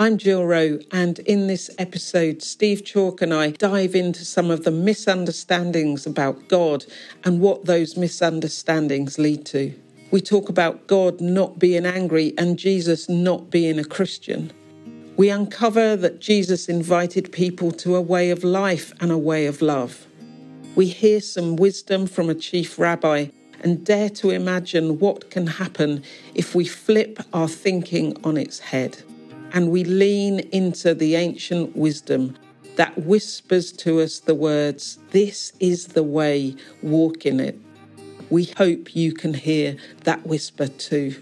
I'm Jill Rowe, and in this episode, Steve Chalke and I dive into some of the misunderstandings about God and what those misunderstandings lead to. We talk about God not being angry and Jesus not being a Christian. We uncover that Jesus invited people to a way of life and a way of love. We hear some wisdom from a chief rabbi and dare to imagine what can happen if we flip our thinking on its head and we lean into the ancient wisdom that whispers to us the words, This is the way, walk in it. We hope you can hear that whisper too.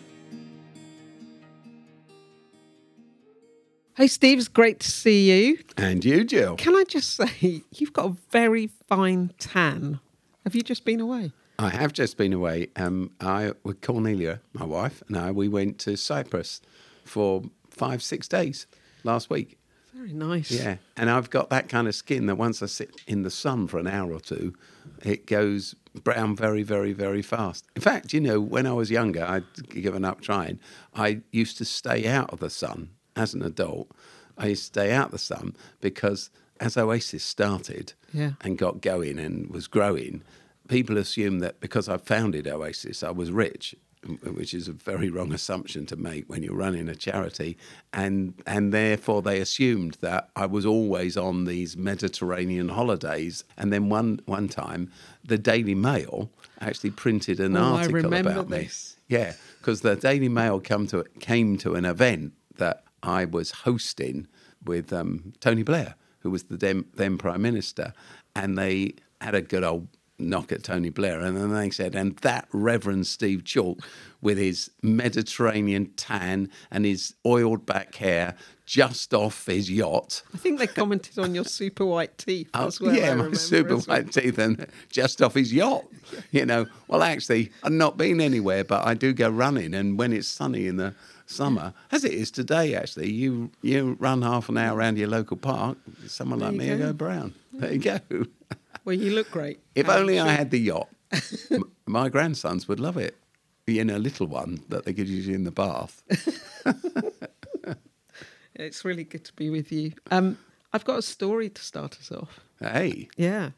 Hey, Steve, it's great to see you. And you, Jill. Can I just say, you've got a very fine tan. Have you just been away? I have just been away. Um, I with Cornelia, my wife, and I, we went to Cyprus for five, six days last week. Very nice. Yeah, and I've got that kind of skin that once I sit in the sun for an hour or two, it goes brown very, very, very fast. In fact, you know, when I was younger, I'd given up trying. I used to stay out of the sun as an adult. I used to stay out of the sun because as Oasis started Yeah. and got going and was growing, people assumed that because I founded Oasis, I was rich, which is a very wrong assumption to make when you're running a charity, and and therefore they assumed that I was always on these Mediterranean holidays. And then one one time, the Daily Mail actually printed an Oh, I article remember about this. me. Yeah, because the Daily Mail come to came to an event that I was hosting with um, Tony Blair, who was the then, then Prime Minister, and they had a good old knock at Tony Blair, and then they said, and that Reverend Steve Chalke with his Mediterranean tan and his oiled back hair just off his yacht. I think they commented on your super white teeth oh, as well. I Oh, yeah, my super white teeth and just off his yacht. You know, well, actually, I've not been anywhere, but I do go running, and when it's sunny in the summer, as it is today, actually, you you run half an hour around your local park. Someone like me go. go brown. There you go. Well, you look great. If only I had the yacht, M- my grandsons would love it. You know, a little one that they could use in the bath. It's really good to be with you. Um, I've got a story to start us off. Hey, Yeah,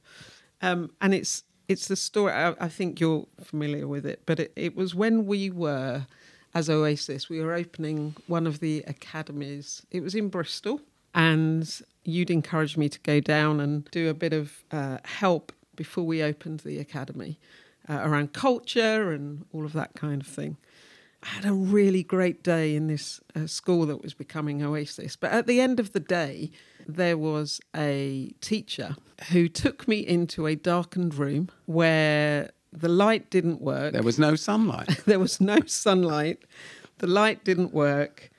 um, and it's it's the story. I, I think you're familiar with it, but it, it was when we were as Oasis. We were opening one of the academies. It was in Bristol, and you'd encouraged me to go down and do a bit of uh, help before we opened the academy uh, around culture and all of that kind of thing. I had a really great day in this uh, school that was becoming Oasis. But at the end of the day, there was a teacher who took me into a darkened room where the light didn't work. there was no sunlight. There was no sunlight. The light didn't work.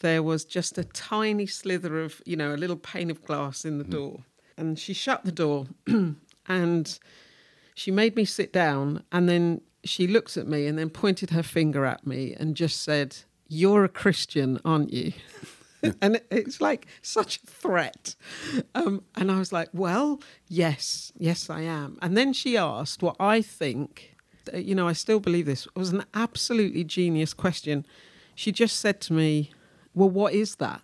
There was just a tiny slither of, you know, a little pane of glass in the door. And she shut the door and she made me sit down. And then she looked at me and then pointed her finger at me and just said, You're a Christian, aren't you? and it's like such a threat. Um, and I was like, Well, yes, yes, I am. And then she asked what I think uh, you know, I still believe this was an absolutely genius question. She just said to me, Well, what is that?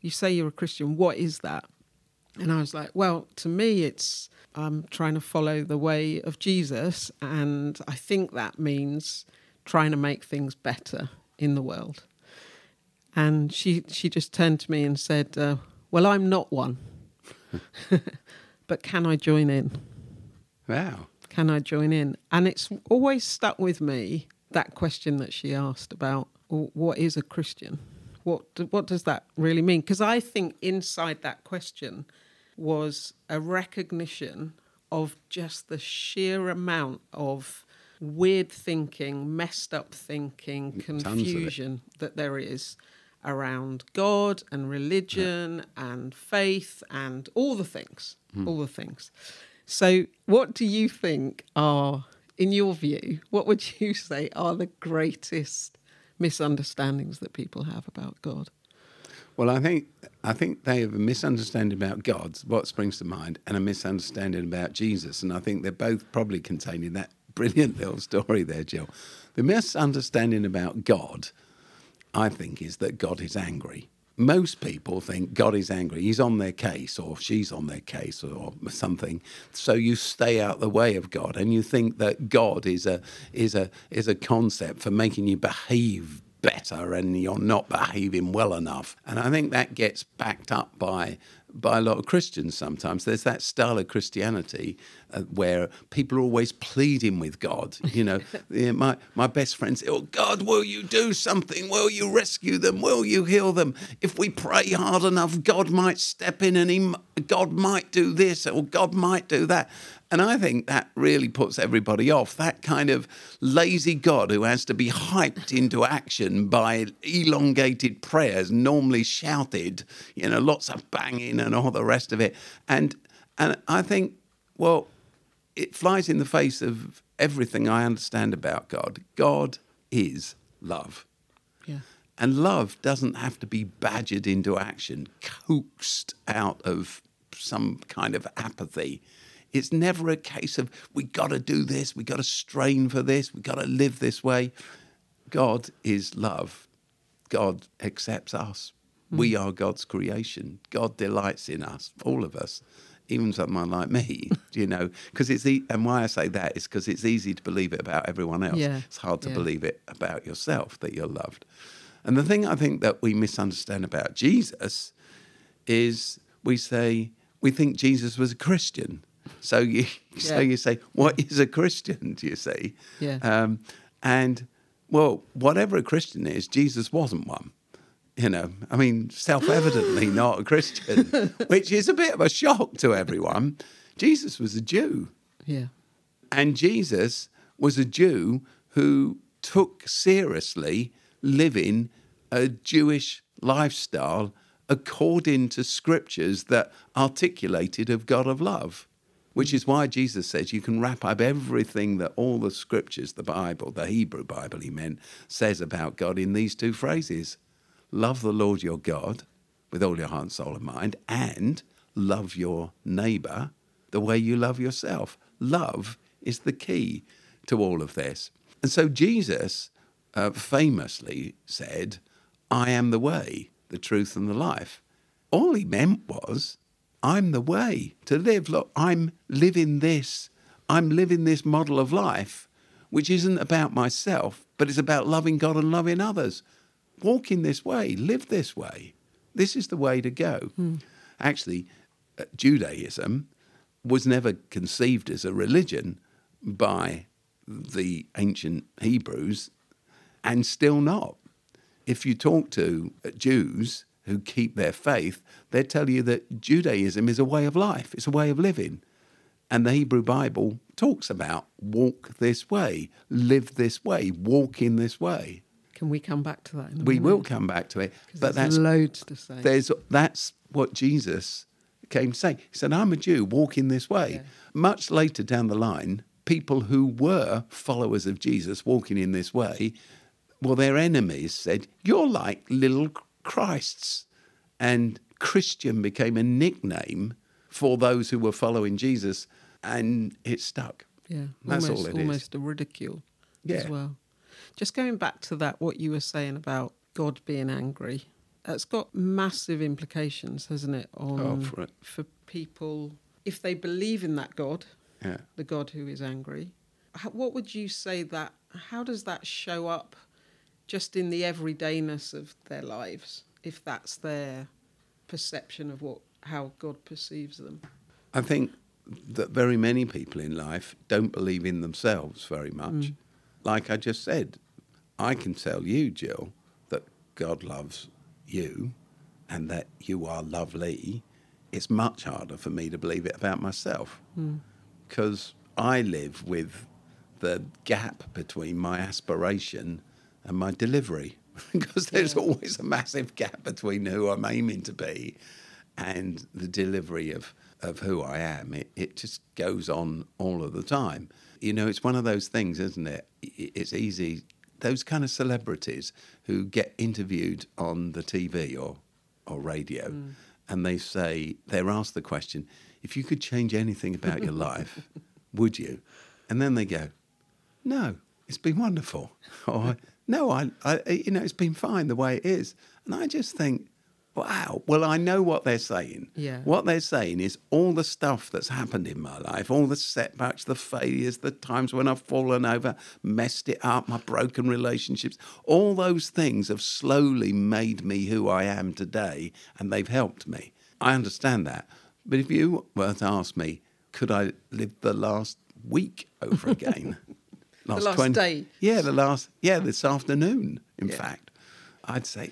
You say you're a Christian, what is that? And I was like, Well, to me, it's I'm trying to follow the way of Jesus. And I think that means trying to make things better in the world. And she, she just turned to me and said, uh, Well, I'm not one, but can I join in? Wow. can I join in? And it's always stuck with me that question that she asked about "Well, what is a Christian? What what does that really mean? Because I think inside that question was a recognition of just the sheer amount of weird thinking, messed up thinking, confusion that there is around God and religion and faith and all the things, all the things. So, what do you think are, in your view, what would you say are the greatest misunderstandings that people have about God? Well, I think I think they have a misunderstanding about God, what springs to mind, and a misunderstanding about Jesus, and I think they're both probably contained in that brilliant little story there, Jill. The misunderstanding about God, I think, is that God is angry. Most people think God is angry. He's on their case, or she's on their case, or something. So you stay out the way of God, and you think that God is a is a is a concept for making you behave better, and you're not behaving well enough. And I think that gets backed up by by a lot of Christians sometimes. There's that style of Christianity uh, where people are always pleading with God. You know, yeah, my, my best friends, Oh, God, will you do something? Will you rescue them? Will you heal them? If we pray hard enough, God might step in and he, God might do this or God might do that. And I think that really puts everybody off. That kind of lazy God who has to be hyped into action by elongated prayers, normally shouted, you know, lots of banging and all the rest of it. And and I think, well, it flies in the face of everything I understand about God. God is love. Yeah. And love doesn't have to be badgered into action, coaxed out of some kind of apathy. It's never a case of we got to do this, we got to strain for this, we got to live this way. God is love. God accepts us. Mm. We are God's creation. God delights in us, all of us, even someone like me, you know, because it's the, and why I say that is because it's easy to believe it about everyone else. Yeah. It's hard to Yeah. believe it about yourself that you're loved. And the thing I think that we misunderstand about Jesus is we say we think Jesus was a Christian. So you so you say, what is a Christian? Do you see? Yeah. Um, and well, whatever a Christian is, Jesus wasn't one. You know, I mean, self-evidently not a Christian, which is a bit of a shock to everyone. Jesus was a Jew. Yeah. And Jesus was a Jew who took seriously living a Jewish lifestyle according to scriptures that articulated of God of love. Which is why Jesus says you can wrap up everything that all the scriptures, the Bible, the Hebrew Bible he meant, says about God in these two phrases love the Lord your God with all your heart, soul, and mind, and love your neighbor the way you love yourself. Love is the key to all of this. And so Jesus uh, famously said, I am the way, the truth, and the life. All he meant was, I'm the way to live. Look, I'm living this. I'm living this model of life, which isn't about myself, but it's about loving God and loving others. Walk in this way, live this way. This is the way to go. Actually, uh, Judaism was never conceived as a religion by the ancient Hebrews and still not. If you talk to Jews who keep their faith, they tell you that Judaism is a way of life, it's a way of living. And the Hebrew Bible talks about walk this way, live this way, walk in this way. Can we come back to that? We minute? will come back to it, but there's that's loads to say. there's that's what Jesus came to say. He said, "I'm a Jew, walk in this way." Yeah. Much later down the line, people who were followers of Jesus walking in this way, well, their enemies said, "You're like little Christs," and Christian became a nickname for those who were following Jesus, and it stuck. Yeah, That's almost, all it is. almost a ridicule as well. Just going back to that, what you were saying about God being angry, that's got massive implications, hasn't it? On Oh, for it. for people if they believe in that God, Yeah. the God who is angry. How, what would you say that? How does that show up, just in the everydayness of their lives? If that's their perception of what how God perceives them. I think that very many people in life don't believe in themselves very much. Mm. Like I just said, I can tell you, Jill, that God loves you and that you are lovely. It's much harder for me to believe it about myself hmm. because I live with the gap between my aspiration and my delivery because there's Yeah. always a massive gap between who I'm aiming to be and the delivery of, of who I am. It, it just goes on all of the time. You know, it's one of those things, isn't it? It's easy. Those kind of celebrities who get interviewed on the TV or, or radio hmm. and they say, they're asked the question, if you could change anything about your life, would you? And then they go, no, it's been wonderful. Or no, I, I, you know, it's been fine the way it is. And I just think, Wow. Well, I know what they're saying. Yeah. What they're saying is all the stuff that's happened in my life, all the setbacks, the failures, the times when I've fallen over, messed it up, my broken relationships, all those things have slowly made me who I am today and they've helped me. I understand that. But if you were to ask me, could I live the last week over again? Last day. Yeah, the last, yeah, this afternoon, in Yeah. fact. I'd say,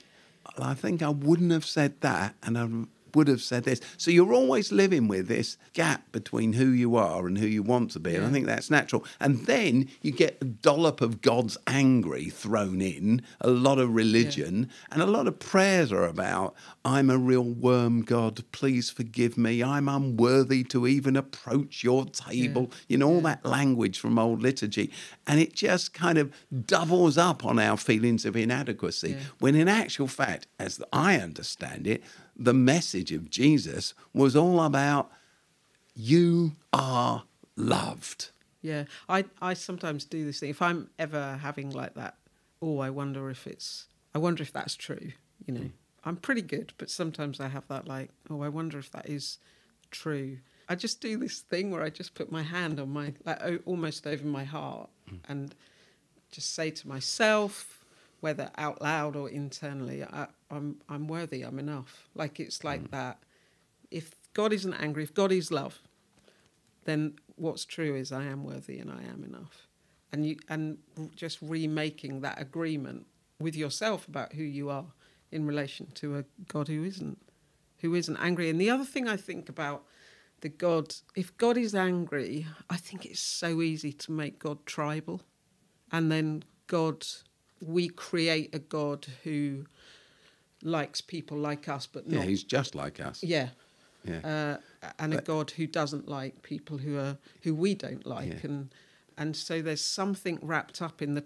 I think I wouldn't have said that and I would have said this. So you're always living with this gap between who you are and who you want to be. And I think that's natural. And then you get a dollop of God's angry thrown in, a lot of religion, and a lot of prayers are about, I'm a real worm, God, please forgive me. I'm unworthy to even approach your table. You know, all that language from old liturgy. And it just kind of doubles up on our feelings of inadequacy. Yeah. When in actual fact, as I understand it, the message of Jesus was all about you are loved. Yeah, I, I sometimes do this thing. If I'm ever having like that, oh, I wonder if it's, I wonder if that's true. You know, hmm. I'm pretty good, but sometimes I have that like, oh, I wonder if that is true. I just do this thing where I just put my hand on my, like almost over my heart hmm. and just say to myself, whether out loud or internally, I, I'm, I'm worthy, I'm enough. Like it's like mm. that. If God isn't angry, if God is love, then what's true is I am worthy and I am enough. And you and just remaking that agreement with yourself about who you are in relation to a God who isn't who isn't angry. And the other thing I think about the God, if God is angry, I think it's so easy to make God tribal. And then God, we create a God who likes people like us, but Yeah, he's just like us. Yeah, Yeah. uh, and a God who doesn't like people who are who we don't like, Yeah. and and so there's something wrapped up in the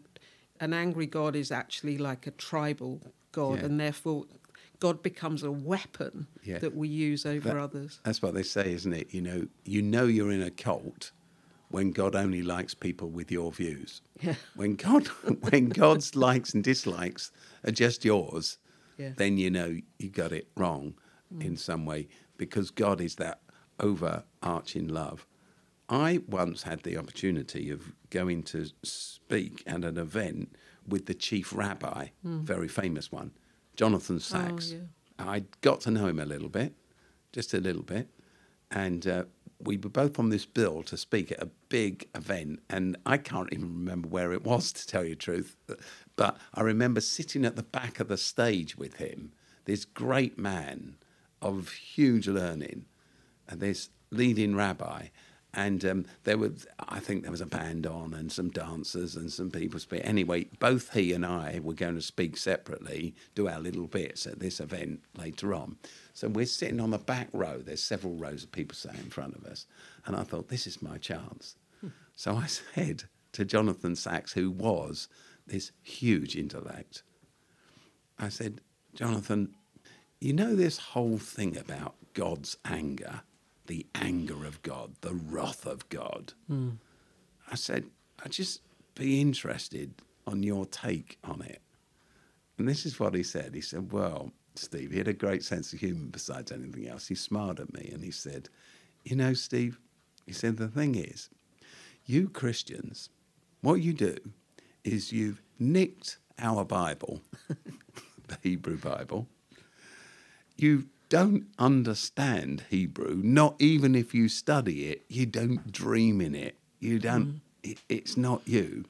an angry God is actually like a tribal God, Yeah. and therefore God becomes a weapon Yeah. that we use over That- others. That's what they say, isn't it? You know, you know you're in a cult when God only likes people with your views. Yeah. When God when God's likes and dislikes are just yours, Yeah. then you know you got it wrong in some way because God is that overarching love. I once had the opportunity of going to speak at an event with the chief rabbi, very famous one, Jonathan Sacks. yeah. I got to know him a little bit, just a little bit, and uh, we were both on this bill to speak at a big event, and I can't even remember where it was to tell you the truth, but I remember sitting at the back of the stage with him, this great man of huge learning, and this leading rabbi. And um, there was, I think there was a band on and some dancers and some people speak. Anyway, both he and I were going to speak separately, do our little bits at this event later on. So we're sitting on the back row. There's several rows of people sat in front of us. And I thought, this is my chance. So I said to Jonathan Sacks, who was this huge intellect, I said, Jonathan, you know this whole thing about God's anger, the anger of God, the wrath of God. Hmm. I said, I'd just be interested on your take on it. And this is what he said. He said, Well, Steve, he had a great sense of humour besides anything else. He smiled at me and he said, You know, Steve, he said, the thing is, you Christians, what you do is you've nicked our Bible, the Hebrew Bible. You don't understand Hebrew, not even if you study it. You don't dream in it. You don't, mm. it, it's not you.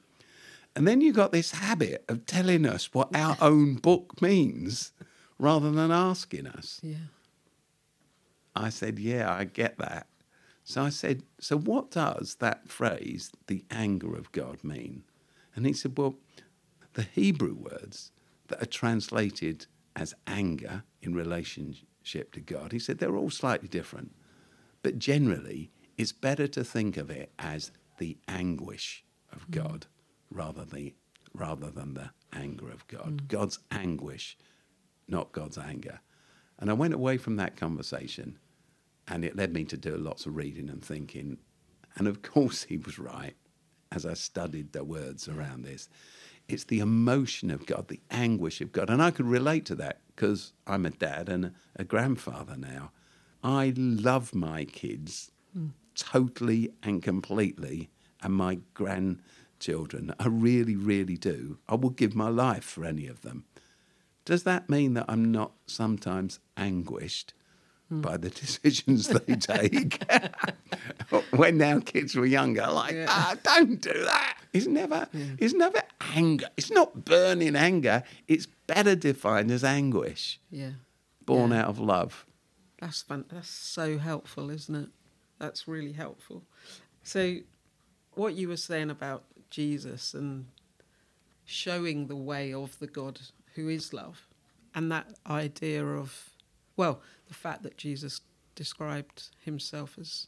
And then you got this habit of telling us what our own book means rather than asking us. Yeah. I said, Yeah, I get that. So I said, So what does that phrase, the anger of God, mean? And he said, Well, the Hebrew words that are translated as anger in relationship to God, he said they're all slightly different. But generally, it's better to think of it as the anguish of hmm. God rather, the, rather than the anger of God. Hmm. God's anguish, not God's anger. And I went away from that conversation and it led me to do lots of reading and thinking. And of course, he was right as I studied the words around this. It's the emotion of God, the anguish of God. And I could relate to that because I'm a dad and a, grandfather now. I love my kids hmm. totally and completely, and my grandchildren. I really, really do. I will give my life for any of them. Does that mean that I'm not sometimes anguished by the decisions they take? when our kids were younger, like, Yeah. ah, don't do that. It's never, it's never anger. It's not burning anger. It's better defined as anguish, Yeah. born Yeah. out of love. That's fun. That's so helpful, isn't it? That's really helpful. So, what you were saying about Jesus and showing the way of the God who is love, and that idea of, well, the fact that Jesus described himself as,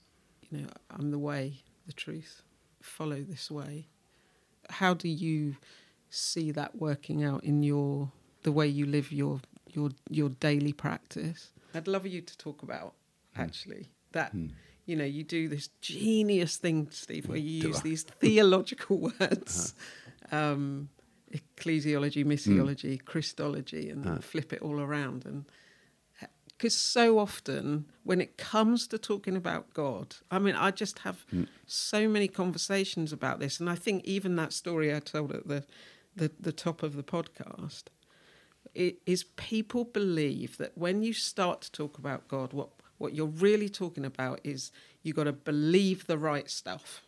you know, I'm the way, the truth, follow this way. How do you see that working out in your the way you live your your your daily practice? I'd love you to talk about hmm. actually that hmm. you know you do this genius thing, Steve, where you Do use I? these theological words, uh-huh. um, ecclesiology, hmm. missiology, Christology, and ah. flip it all around. And because so often when it comes to talking about God, I mean, I just have hmm. so many conversations about this, and I think even that story I told at the the, the top of the podcast it is people believe that when you start to talk about God, what what you're really talking about is you got to believe the right stuff.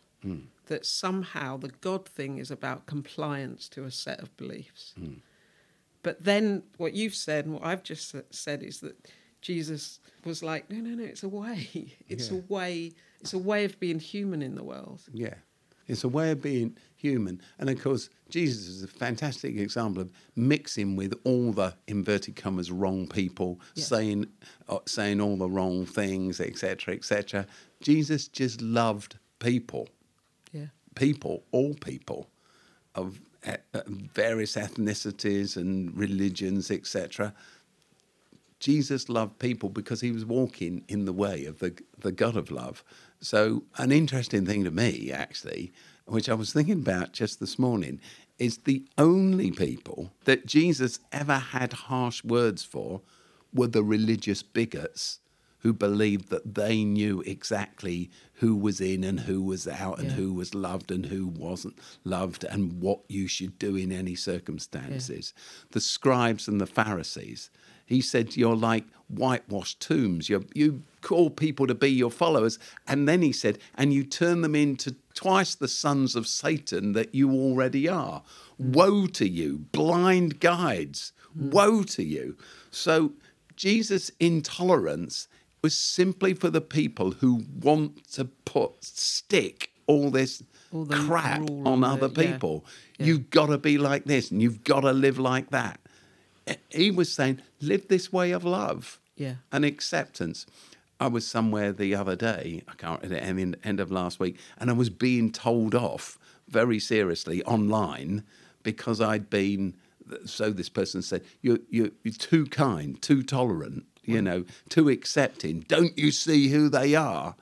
That somehow the God thing is about compliance to a set of beliefs. But then what you've said and what I've just said is that Jesus was like, no, no, no, it's a way. It's a way. It's a way of being human in the world. Yeah. It's a way of being human. And of course, Jesus is a fantastic example of mixing with all the inverted commas wrong people, Yeah. saying uh, saying all the wrong things, etc., etc. Jesus just loved people, Yeah. People, all people of uh, uh, various ethnicities and religions, etc. Jesus loved people because he was walking in the way of the the God of love. So an interesting thing to me, actually, which I was thinking about just this morning, is the only people that Jesus ever had harsh words for were the religious bigots who believed that they knew exactly who was in and who was out and Yeah. who was loved and who wasn't loved and what you should do in any circumstances. The scribes and the Pharisees. He said, You're like whitewashed tombs. you you call people to be your followers. And then he said, And you turn them into twice the sons of Satan that you already are. Mm. Woe to you, blind guides. Mm. Woe to you. So Jesus' intolerance was simply for the people who want to put stick all this All crap on other the- yeah. people. Yeah. You've got to be like this and you've got to live like that. He was saying, live this way of love Yeah. and acceptance. I was somewhere the other day, I can't remember, at the end- end of last week, and I was being told off very seriously online because I'd been. So this person said, "You're you're, you're too kind, too tolerant, you know, too accepting. Don't you see who they are?"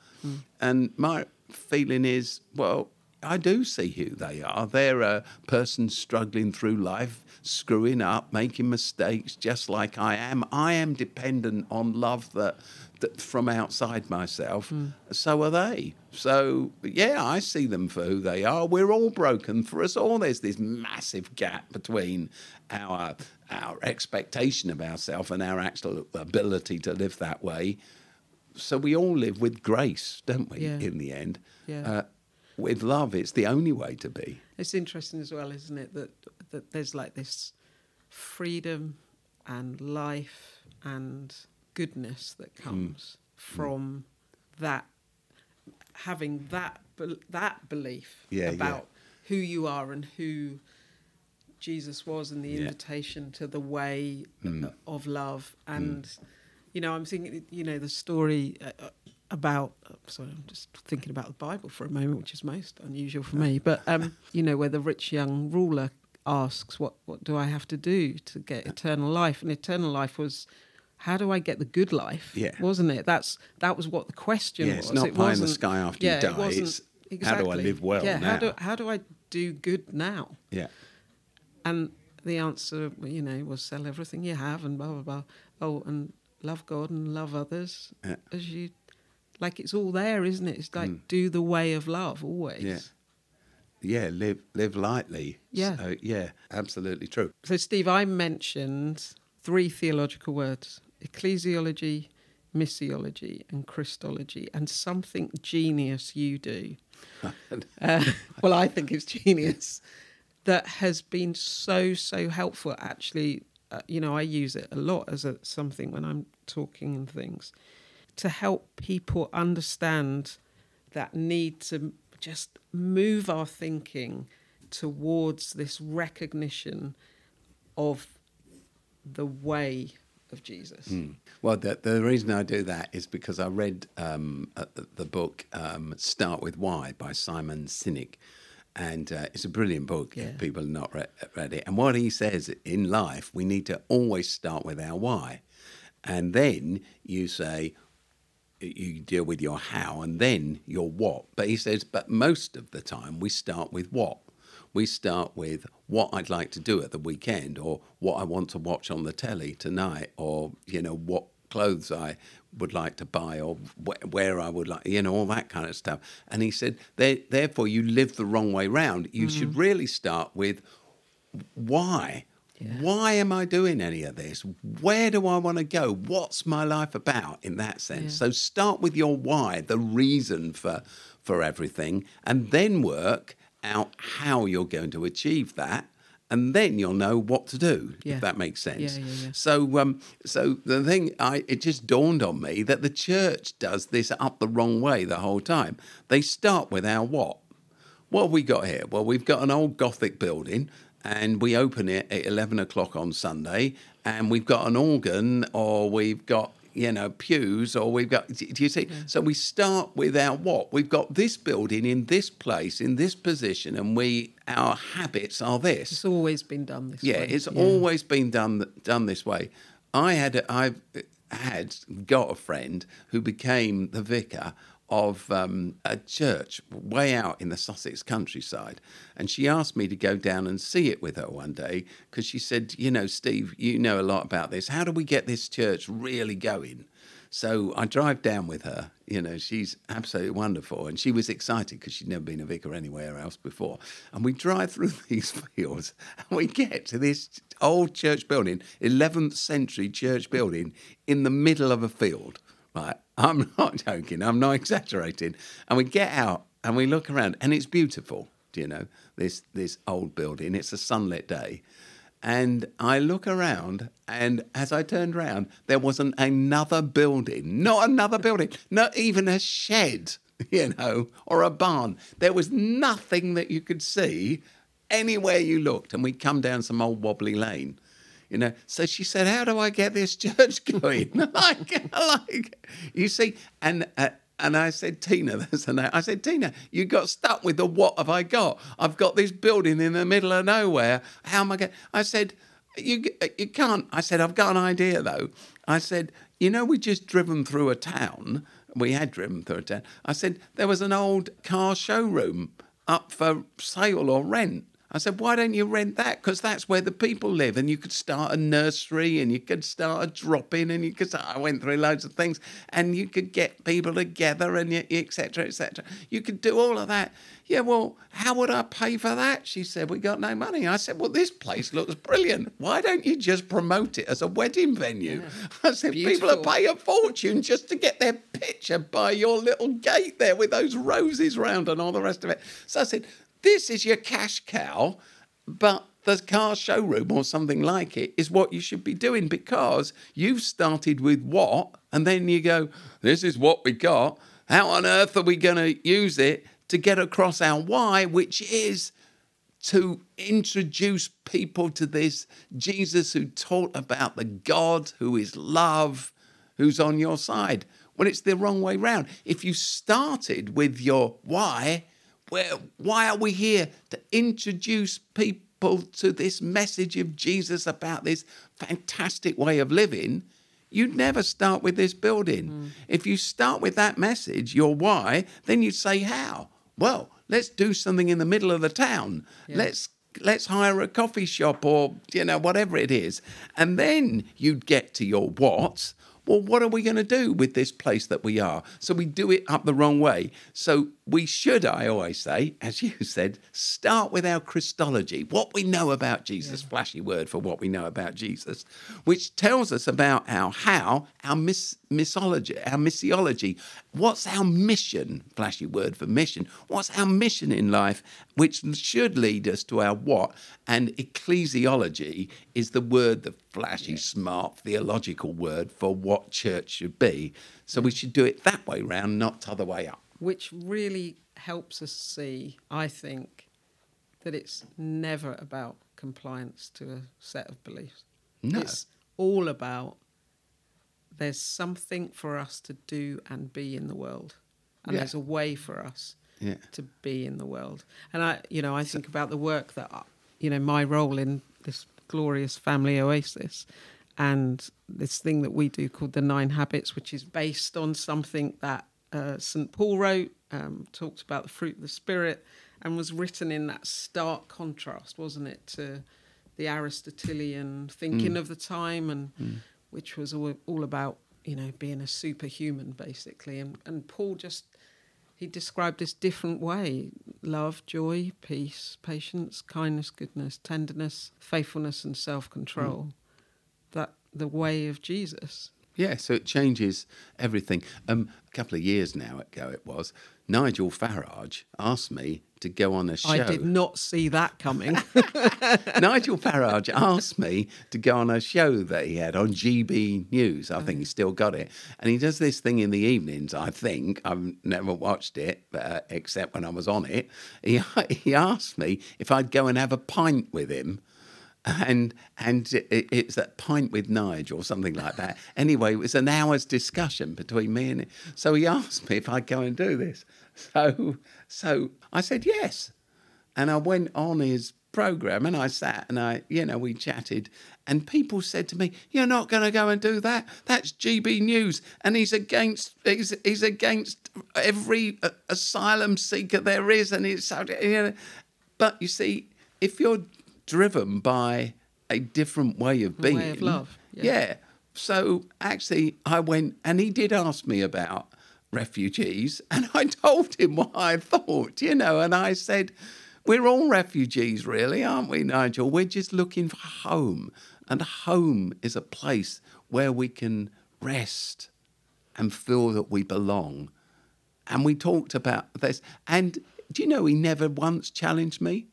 And my feeling is, well, I do see who they are. They're a person struggling through life, screwing up, making mistakes, just like I am. I am dependent on love that, that from outside myself. Hmm. So are they. So yeah, I see them for who they are. We're all broken. For us all, there's this massive gap between our our expectation of ourselves and our actual ability to live that way. So we all live with grace, don't we? Yeah. In the end, Yeah. uh, with love, it's the only way to be. It's interesting as well, isn't it, that that there's like this freedom and life and goodness that comes from that having that that belief Yeah, yeah. about who you are and who Jesus was and the Yeah. Invitation to the way uh, of love. And you know I'm thinking you know the story uh, uh, about sorry I'm just thinking about the Bible for a moment which is most unusual for me. But um you know where the rich young ruler asks what what do I have to do to get eternal life? And eternal life was how do I get the good life? Yeah. wasn't it? That's that was what the question Yeah, was. it's not It pie in the sky after you yeah, it die, wasn't- it's how do I live well yeah how do how do I do good now? Yeah. And the answer, you know, was sell everything you have and blah, blah, blah. Oh, and love God and love others Yeah. as you, like it's all there, isn't it? It's like do the way of love always. Mm. Yeah. Yeah, live live lightly. Yeah. So, yeah, absolutely true. So, Steve, I mentioned three theological words ecclesiology, missiology, and Christology, and something genius you do. uh, well, I think it's genius that has been so, so helpful. Actually, uh, you know, I use it a lot as a, something when I'm talking and things to help people understand that need to just move our thinking towards this recognition of the way of Jesus. Mm. Well, the, the reason I do that is because I read um, the book um, Start With Why by Simon Sinek. And uh, it's a brilliant book Yeah. if people have not read, read it. And what he says in life, we need to always start with our why. And then you say, you deal with your how and then your what. But he says, but most of the time we start with what. We start with what I'd like to do at the weekend or what I want to watch on the telly tonight or, you know, what clothes I would like to buy or wh- where I would like, you know, all that kind of stuff. And he said, therefore, you live the wrong way round. You should mm. really start with why? Yeah. Why am I doing any of this? Where do I want to go? What's my life about in that sense? So start with your why, the reason for for everything, and then work out how you're going to achieve that. And then you'll know what to do, Yeah. if that makes sense. Yeah, yeah. So, um, so the thing, I it just dawned on me that the church does this up the wrong way the whole time. They start with our what, what have we got here? Well, we've got an old Gothic building and we open it at 11 o'clock on Sunday and we've got an organ or we've got, you know, pews or we've got, do you see? So we start with our what? We've got this building in this place, in this position, and we, our habits are this. It's always been done this Yeah, way. it's always been done done this way. I had I've had got a friend who became the vicar of um, a church way out in the Sussex countryside, and she asked me to go down and see it with her one day because she said, "You know, Steve, you know a lot about this. How do we get this church really going?" So I drive down with her. You know, she's absolutely wonderful. And she was excited because she'd never been a vicar anywhere else before. And we drive through these fields and we get to this old church building, 11th century church building in the middle of a field. Right. I'm not joking. I'm not exaggerating. And we get out and we look around and it's beautiful. Do you know, this, this old building. It's a sunlit day. And I look around, and as I turned around, there wasn't another building, not another building, not even a shed, you know, or a barn. There was nothing that you could see anywhere you looked. And we come down some old wobbly lane, you know. So she said, "How do I get this church going?" like, like you see, and. Uh, and I said, Tina, that's the name. I said, Tina, you got stuck with the what have I got? I've got this building in the middle of nowhere. How am I going? I said, you you can't. I said, I've got an idea though. I said, you know, we just driven through a town. We had driven through a town. I said there was an old car showroom up for sale or rent. I said, why don't you rent that? Because that's where the people live, and you could start a nursery, and you could start a drop-in, and you could. I went through loads of things, and you could get people together, and etc. etc. You could do all of that. Yeah, well, how would I pay for that? She said, we got no money. I said, well, this place looks brilliant. Why don't you just promote it as a wedding venue? I said, people are paying a fortune just to get their picture by your little gate there with those roses round and all the rest of it. So I said, this is your cash cow, but the car showroom or something like it is what you should be doing because you've started with what, and then you go, this is what we got. How on earth are we going to use it to get across our why, which is to introduce people to this Jesus who taught about the God who is love, who's on your side. Well, it's the wrong way round. If you started with your why, where why are we here to introduce people to this message of Jesus about this fantastic way of living? You'd never start with this building. Hmm. If you start with that message, your why, then you say how. Well, let's do something in the middle of the town. Let's let's hire a coffee shop or you know whatever it is and then you'd get to your what well, what are we going to do with this place that we are? So we do it up the wrong way. So we should, I always say, as you said, start with our Christology, what we know about Jesus, yeah. flashy word for what we know about Jesus, which tells us about our how, our miss, missology, our missiology. What's our mission? Flashy word for mission. What's our mission in life, which should lead us to our what? And ecclesiology is the word, the flashy, smart theological word for what church should be. So we should do it that way round, not the other way up. Which really helps us see, I think, that it's never about compliance to a set of beliefs. No. It's all about there's something for us to do and be in the world. And yeah. there's a way for us yeah. to be in the world. And I, you know, I think about the work that, you know, my role in this glorious family oasis and this thing that we do called the Nine Habits, which is based on something that uh, St. Paul wrote, um, talked about the fruit of the Spirit, and was written in that stark contrast, wasn't it, to the Aristotelian thinking mm. of the time and mm which was all, all about you know being a superhuman basically. And and Paul just he described this different way love joy peace patience kindness goodness tenderness faithfulness and self-control. Mm. that the way of Jesus. Yeah so it changes everything. Um a couple of years now ago it was Nigel Farage asked me to go on a show. I did not see that coming. Nigel Farage asked me to go on a show that he had on GB News. I think he's still got it. And he does this thing in the evenings, I think. I've never watched it, uh, except when I was on it. He, he asked me if I'd go and have a pint with him and and it, it's that pint with Nigel or something like that. Anyway, it was an hour's discussion between me and him. So he asked me if I'd go and do this. So so I said yes, and I went on his program and I sat and I you know we chatted and people said to me you're not going to go and do that that's GB news and he's against he's, he's against every uh, asylum seeker there is and it's you know but you see if you're driven by a different way of being. Way of love. Yeah. yeah. So actually, I went and he did ask me about refugees, and I told him what I thought, you know, and I said, We're all refugees, really, aren't we, Nigel? We're just looking for home. And home is a place where we can rest and feel that we belong. And we talked about this. And do you know, he never once challenged me.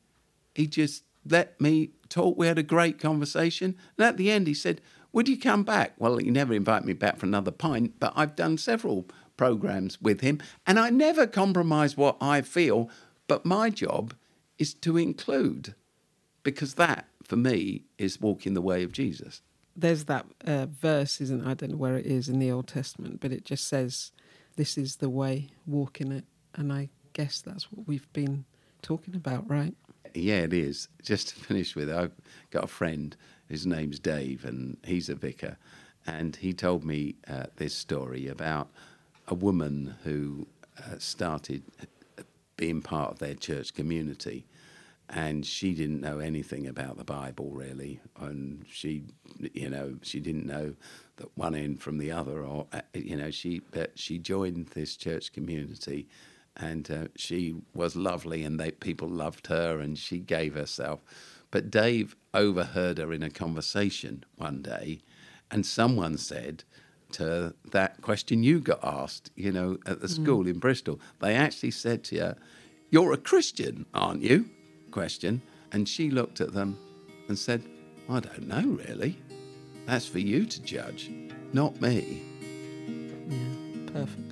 He just let me talk. We had a great conversation. And at the end, he said, Would you come back? Well, he never invited me back for another pint, but I've done several programs with him. And I never compromise what I feel, but my job is to include, because that, for me, is walking the way of Jesus. There's that uh, verse, isn't I don't know where it is in the Old Testament, but it just says, This is the way, walk in it. And I guess that's what we've been talking about, right? Yeah, it is. Just to finish with, I've got a friend. His name's Dave, and he's a vicar. And he told me uh, this story about a woman who uh, started being part of their church community. And she didn't know anything about the Bible really, and she, you know, she didn't know that one end from the other, or uh, you know, she but she joined this church community, and uh, she was lovely, and they, people loved her, and she gave herself. But Dave overheard her in a conversation one day, and someone said to that question you got asked, you know, at the mm. school mm. in Bristol. They actually said to her, "You're a Christian, aren't you?" Question, and she looked at them and said, "I don't know really. That's for you to judge, not me." Yeah, perfect.